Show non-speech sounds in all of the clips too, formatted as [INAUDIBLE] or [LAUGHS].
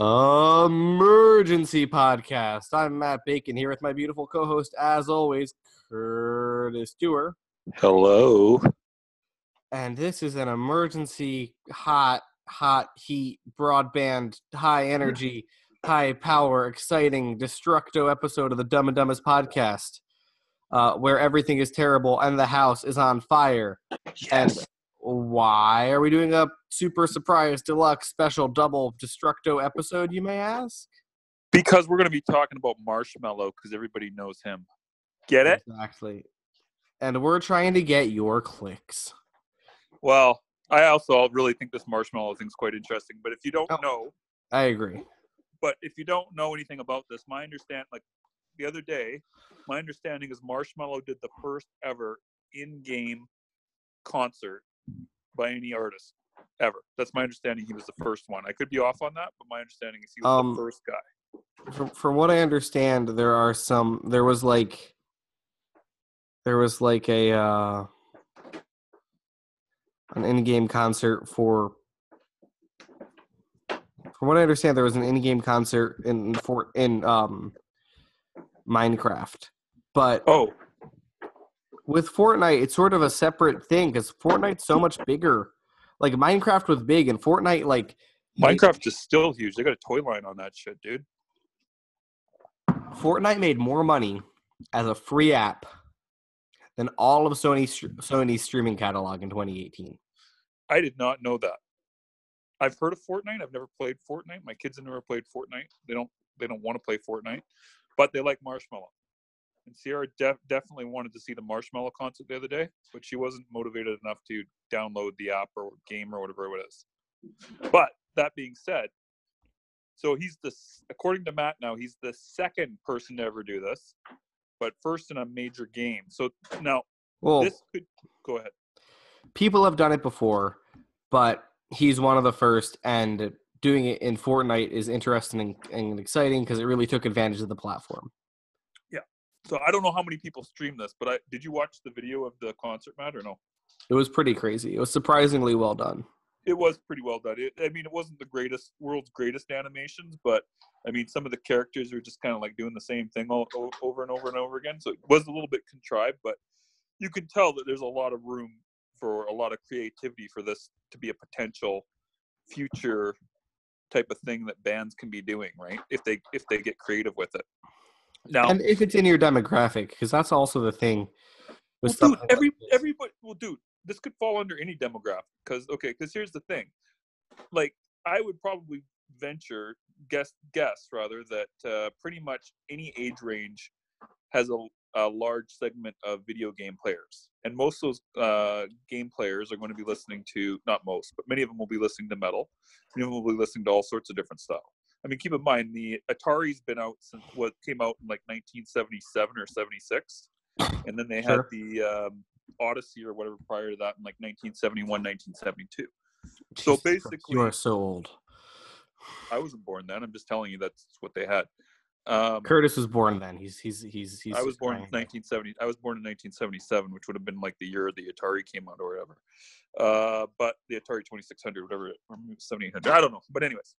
Emergency Podcast. I'm Matt Bacon here with my beautiful co host, as always, Curtis Dewar. Hello. And this is an emergency, hot, hot heat, broadband, high energy, high power, exciting, destructo episode of the Dumb and Dumbest podcast, uh, where everything is terrible and the house is on fire. And why are we doing a super surprise deluxe special double destructo episode, you may ask? Because we're going to be talking about Marshmello because everybody knows him. Get it? Exactly. And we're trying to get your clicks. Well, I also really think this Marshmello thing's quite interesting. But if you don't Oh. know, I agree. but if you don't know anything about this, my understand like the other day, my understanding is Marshmello did the first ever in-game concert by any artist ever. That's my understanding. He was the first one. I could be off on that, but my understanding is he was Um, the first guy. From, from what I understand, there are some. There was like, there was like a uh, an in-game concert for. From what I understand, there was an in-game concert in for in um, Minecraft, but Oh, with Fortnite, it's sort of a separate thing because Fortnite's so much bigger. Like Minecraft was big, and Fortnite, like Minecraft is still huge. They got a toy line on that shit, dude. Fortnite made more money as a free app than all of Sony's Sony's streaming catalog in 2018. I did not know that. I've heard of Fortnite. I've never played Fortnite. My kids have never played Fortnite. They don't. They don't want to play Fortnite, but they like Marshmello. And Sierra def- definitely wanted to see the Marshmello concert the other day, but she wasn't motivated enough to download the app or game or whatever it is. But that being said, so he's the according to Matt now he's the second person to ever do this, but first in a major game. So now Well, this could go ahead. people have done it before, but he's one of the first, and doing it in Fortnite is interesting and, and exciting because it really took advantage of the platform. So I don't know how many people stream this, but I did you watch the video of the concert, Matt, or no? It was pretty crazy. It was surprisingly well done. It was pretty well done. It, I mean, it wasn't the greatest, world's greatest animations, but I mean, some of the characters are just kind of like doing the same thing all, over and over and over again. So it was a little bit contrived, but you can tell that there's a lot of room for a lot of creativity for this to be a potential future type of thing that bands can be doing, right? If they if they get creative with it. Now, And if it's in your demographic, because that's also the thing. Well, With dude, like every this. everybody. Well, dude, this could fall under any demographic. Because okay, because here's the thing. Like, I would probably venture guess guess rather that uh, pretty much any age range has a, a large segment of video game players, and most of those uh, game players are going to be listening to not most, but many of them will be listening to metal. Many of them will be listening to all sorts of different stuff. I mean, keep in mind the Atari's been out since what came out in like 1977 or 76, and then they Sure. had the um, Odyssey or whatever prior to that in like 1971, 1972. So Jesus basically- you are so old. I wasn't born then. I'm just telling you that's what they had. Um, Curtis was born then. He's he's he's he's. I was born in 1970. I was born in 1977, which would have been like the year the Atari came out or whatever. Uh, but the Atari 2600, whatever, or 7800. I don't know. But anyways,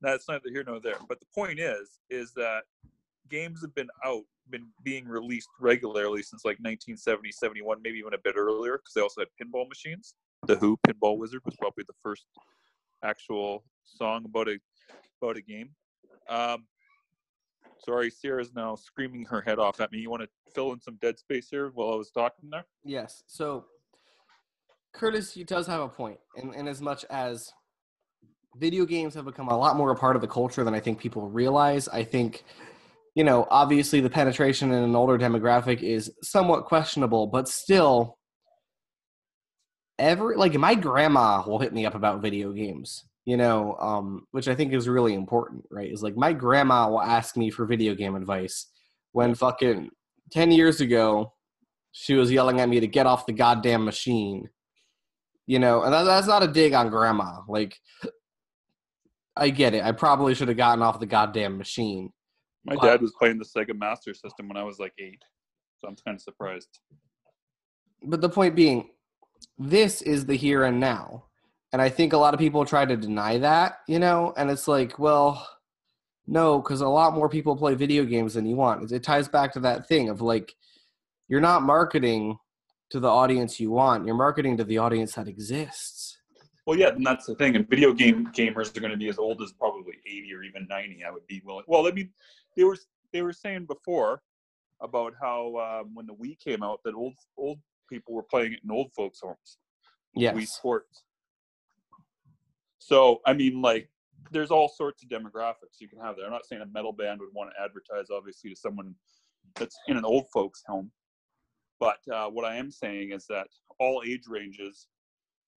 that's neither here nor there. But the point is, is that games have been out, been being released regularly since like 1970, 71, maybe even a bit earlier, because they also had pinball machines. The Who Pinball Wizard was probably the first actual song about a about a game. Um, sorry, Sierra's now screaming her head off at me. You want to fill in some dead space here while I was talking there? Yes. So Curtis he does have a point, in, in as much as video games have become a lot more a part of the culture than I think people realize. I think, you know, obviously the penetration in an older demographic is somewhat questionable, but still every like my grandma will hit me up about video games you know um which i think is really important right is like my grandma will ask me for video game advice when fucking 10 years ago she was yelling at me to get off the goddamn machine you know and that's not a dig on grandma like i get it i probably should have gotten off the goddamn machine My Wow. dad was playing the Sega Master System when I was like eight, so I'm kind of surprised. but the point being this is the here and now And I think a lot of people try to deny that, you know, and it's like, well, no, because a lot more people play video games than you want. It ties back to that thing of like, you're not marketing to the audience you want, you're marketing to the audience that exists. Well, yeah, and that's the thing. And video game gamers are going to be as old as probably 80 or even 90. I would be willing. Well, I mean, they were they were saying before about how um, when the Wii came out that old old people were playing it in old folks' homes. Yes. Wii Sports. So I mean, like, there's all sorts of demographics you can have there. I'm not saying a metal band would want to advertise, obviously, to someone that's in an old folks' home. But uh, what I am saying is that all age ranges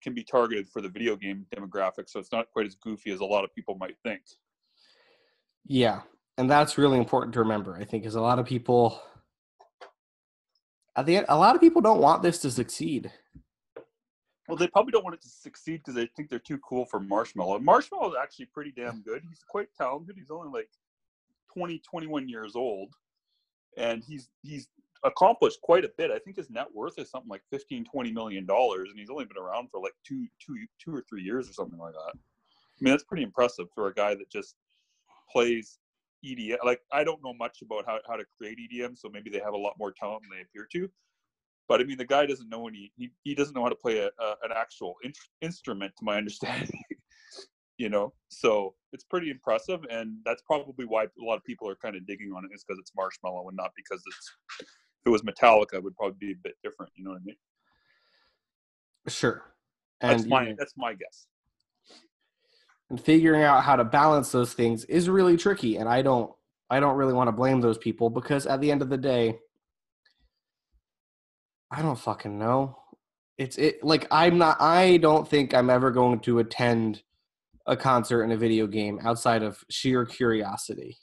can be targeted for the video game demographic, so it's not quite as goofy as a lot of people might think. Yeah, and that's really important to remember. I think, because a lot of people, at the end, a lot of people don't want this to succeed. Well, they probably don't want it to succeed because they think they're too cool for Marshmello. Marshmello is actually pretty damn good. He's quite talented. He's only like 20, 21 years old, and he's he's accomplished quite a bit. I think his net worth is something like 15, 20 million dollars, and he's only been around for like two, two, two or three years or something like that. I mean, that's pretty impressive for a guy that just plays EDM. Like, I don't know much about how, how to create EDM, so maybe they have a lot more talent than they appear to. But I mean, the guy doesn't know any. He, he doesn't know how to play a, a an actual in, instrument, to my [LAUGHS] understanding. you know, so it's pretty impressive, and that's probably why a lot of people are kind of digging on it is because it's Marshmello and not because it's it was Metallica, it would probably be a bit different. You know what I mean? Sure. And that's my you know, that's my guess. and figuring out how to balance those things is really tricky, and I don't I don't really want to blame those people because at the end of the day, I don't fucking know. It's it like I'm not. I don't think I'm ever going to attend a concert in a video game outside of sheer curiosity.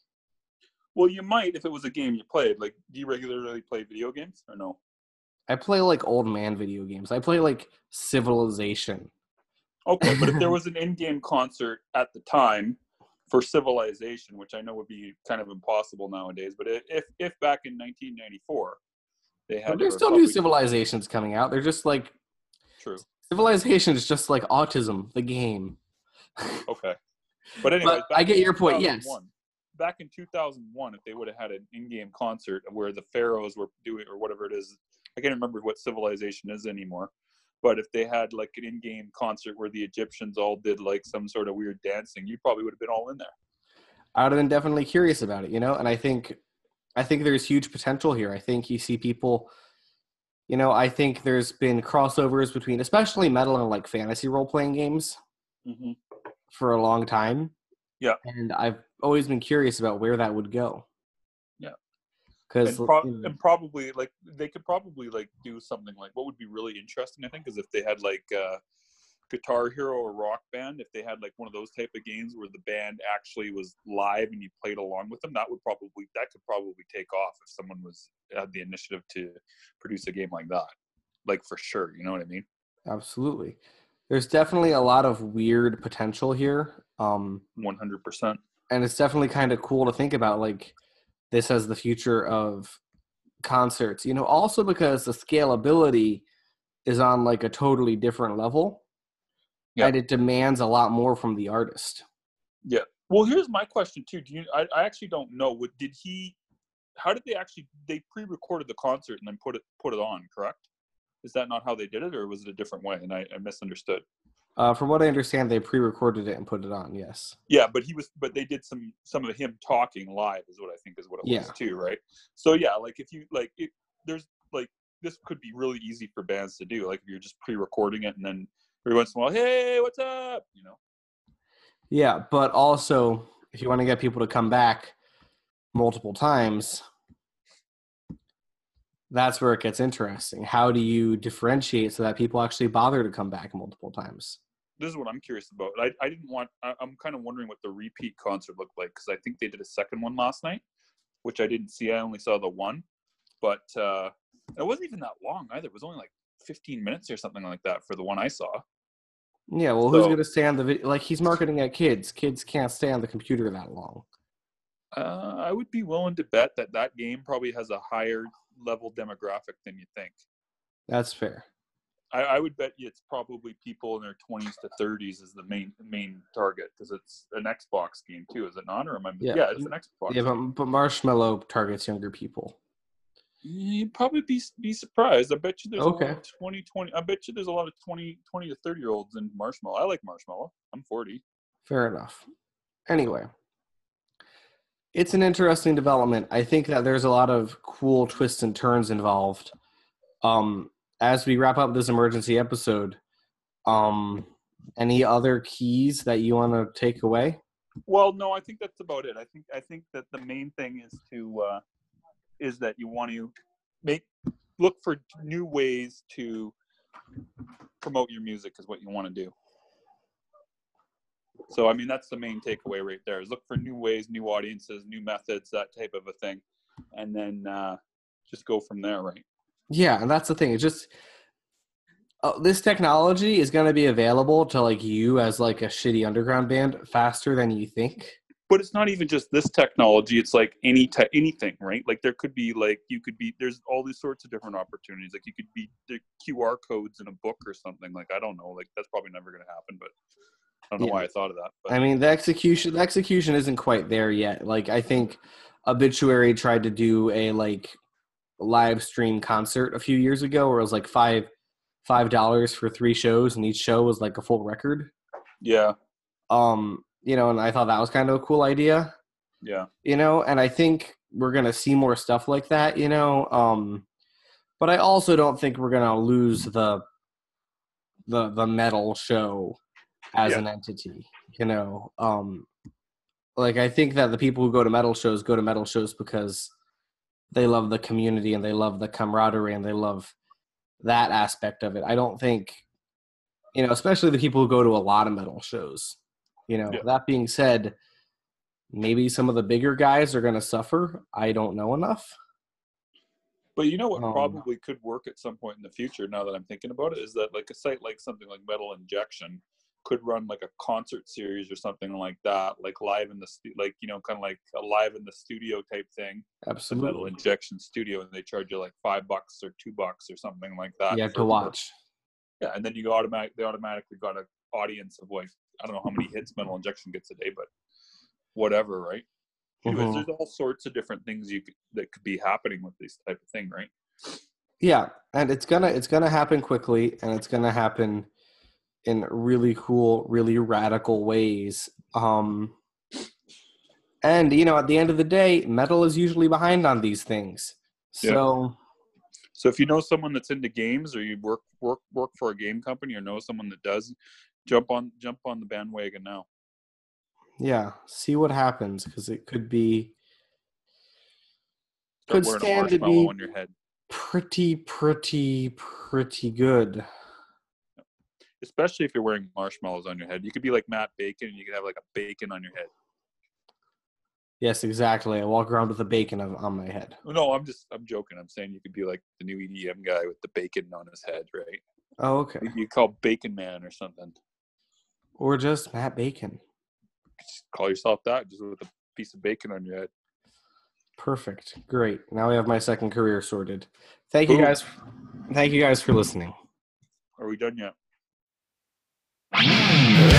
Well, you might if it was a game you played. Like, do you regularly play video games or no? I play like old man video games. I play like Civilization. Okay, but if there [LAUGHS] was an in-game concert at the time for Civilization, which I know would be kind of impossible nowadays, but if if back in 1994 they had, But there's still new civilizations coming out. They're just like True. Civilization is just like autism, the game. Okay, but [LAUGHS] anyway, I get your point, yes. Back in 2001, if they would have had an in-game concert where the pharaohs were doing or whatever it is, I can't remember what civilization is anymore. But if they had like an in-game concert where the Egyptians all did like some sort of weird dancing, you probably would have been all in there. I would have been definitely curious about it, you know. And I think, I think there's huge potential here. I think you see people, you know, I think there's been crossovers between, especially metal and like fantasy role playing games Mm-hmm. for a long time. Yeah. and I've always been curious about where that would go. Yeah. because and, pro- and probably like they could probably like do something like what would be really interesting i think is if they had like uh guitar hero or rock band if they had like one of those type of games where the band actually was live and you played along with them that would probably that could probably take off if someone was had the initiative to produce a game like that like for sure you know what i mean absolutely, there's definitely a lot of weird potential here. Um, 100% and it's definitely kind of cool to think about like this as the future of concerts you know also because the scalability is on like a totally different level Yeah. and it demands a lot more from the artist Yeah. Well, here's my question too. Do you? I, I actually don't know. Did he? How did they actually? They pre-recorded the concert and then put it put it on. Correct? Is that not how they did it, or was it a different way? And I, I misunderstood. Uh, from what i understand they pre-recorded it and put it on yes Yeah, but he was. But they did some some of him talking live is what I think is what it Yeah. was too, right? So yeah, like if you like, it, there's like this could be really easy for bands to do. Like if you're just pre-recording it and then every once in a while, hey, what's up? You know. yeah but also if you want to get people to come back multiple times that's where it gets interesting how do you differentiate so that people actually bother to come back multiple times this is what I'm curious about. I, I didn't want. I, I'm kind of wondering what the repeat concert looked like because I think they did a second one last night, which I didn't see. I only saw the one, but uh, it wasn't even that long either. It was only like 15 minutes or something like that for the one I saw. Yeah, well, who's going to stay on the video? Like, he's marketing at kids. Kids can't stay on the computer that long. Uh, I would be willing to bet that that game probably has a higher level demographic than you think. That's fair. I, I would bet you it's probably people in their 20s to 30s is the main main target because it's an Xbox game too, is it not? Or am I? Yeah. Yeah, it's an Xbox. Yeah, but, but Marshmello targets younger people. You'd probably be be surprised. I bet you there's a lot Okay. of 20, 20 I bet you there's a lot of 20, 20 to 30 year olds in Marshmello. I like Marshmello. I'm 40. Fair enough. Anyway, it's an interesting development. I think that there's a lot of cool twists and turns involved. Um, as we wrap up this emergency episode, um, any other keys that you want to take away? Well, no, I think that's about it. I think I think that the main thing is to uh, is that you want to make look for new ways to promote your music is what you want to do. So I mean that's the main takeaway right there is look for new ways, new audiences, new methods, that type of a thing, and then uh, just go from there, right? Yeah, and that's the thing. It's just uh, this technology is going to be available to like you as like a shitty underground band faster than you think. but it's not even just this technology it's like any te- anything right like there could be like you could be there's all these sorts of different opportunities like you could be the qr codes in a book or something like i don't know like that's probably never going to happen but i don't know Yeah. why i thought of that but I mean, the execution the execution isn't quite there yet. Like I think Obituary tried to do a like live stream concert a few years ago where it was like five five dollars for three shows and each show was like a full record. yeah Um, you know, and I thought that was kind of a cool idea. yeah you know and i think we're gonna see more stuff like that you know um but i also don't think we're gonna lose the the the metal show as Yeah. an entity you know um like i think that the people who go to metal shows go to metal shows because they love the community and they love the camaraderie and they love that aspect of it. I don't think you know especially the people who go to a lot of metal shows you know. Yeah. that being said maybe some of the bigger guys are going to suffer. I don't know enough. But you know what Um, probably could work at some point in the future now that i'm thinking about it is that like a site like something like metal injection could run like a concert series or something like that like live in the stu- like you know kind of like a live in the studio type thing the metal absolutely. injection studio and they charge you like five bucks or two bucks or something like that you have to watch. Yeah and then you automatic they automatically got an audience of like i don't know how many hits metal injection gets a day but whatever right? Anyways Mhm. there's all sorts of different things you could, that could be happening with this type of thing right? Yeah and it's gonna it's gonna happen quickly and it's gonna happen in really cool really radical ways um and you know at the end of the day metal is usually behind on these things. Yeah. so so if you know someone that's into games or you work work work for a game company or know someone that does jump on jump on the bandwagon now. Yeah see what happens because it could be Could stand to be- on your head. pretty pretty pretty good especially if you're wearing marshmallows on your head you could be like matt bacon and you could have like a bacon on your head yes exactly i walk around with a bacon on my head oh, No, I'm just I'm joking. I'm saying you could be like the new EDM guy with the bacon on his head, right? oh okay You call Bacon Man or something. or just matt bacon Just call yourself that, just with a piece of bacon on your head. Perfect. Great. Now we have my second career sorted. Thank you guys. Thank you guys for listening. Are we done yet?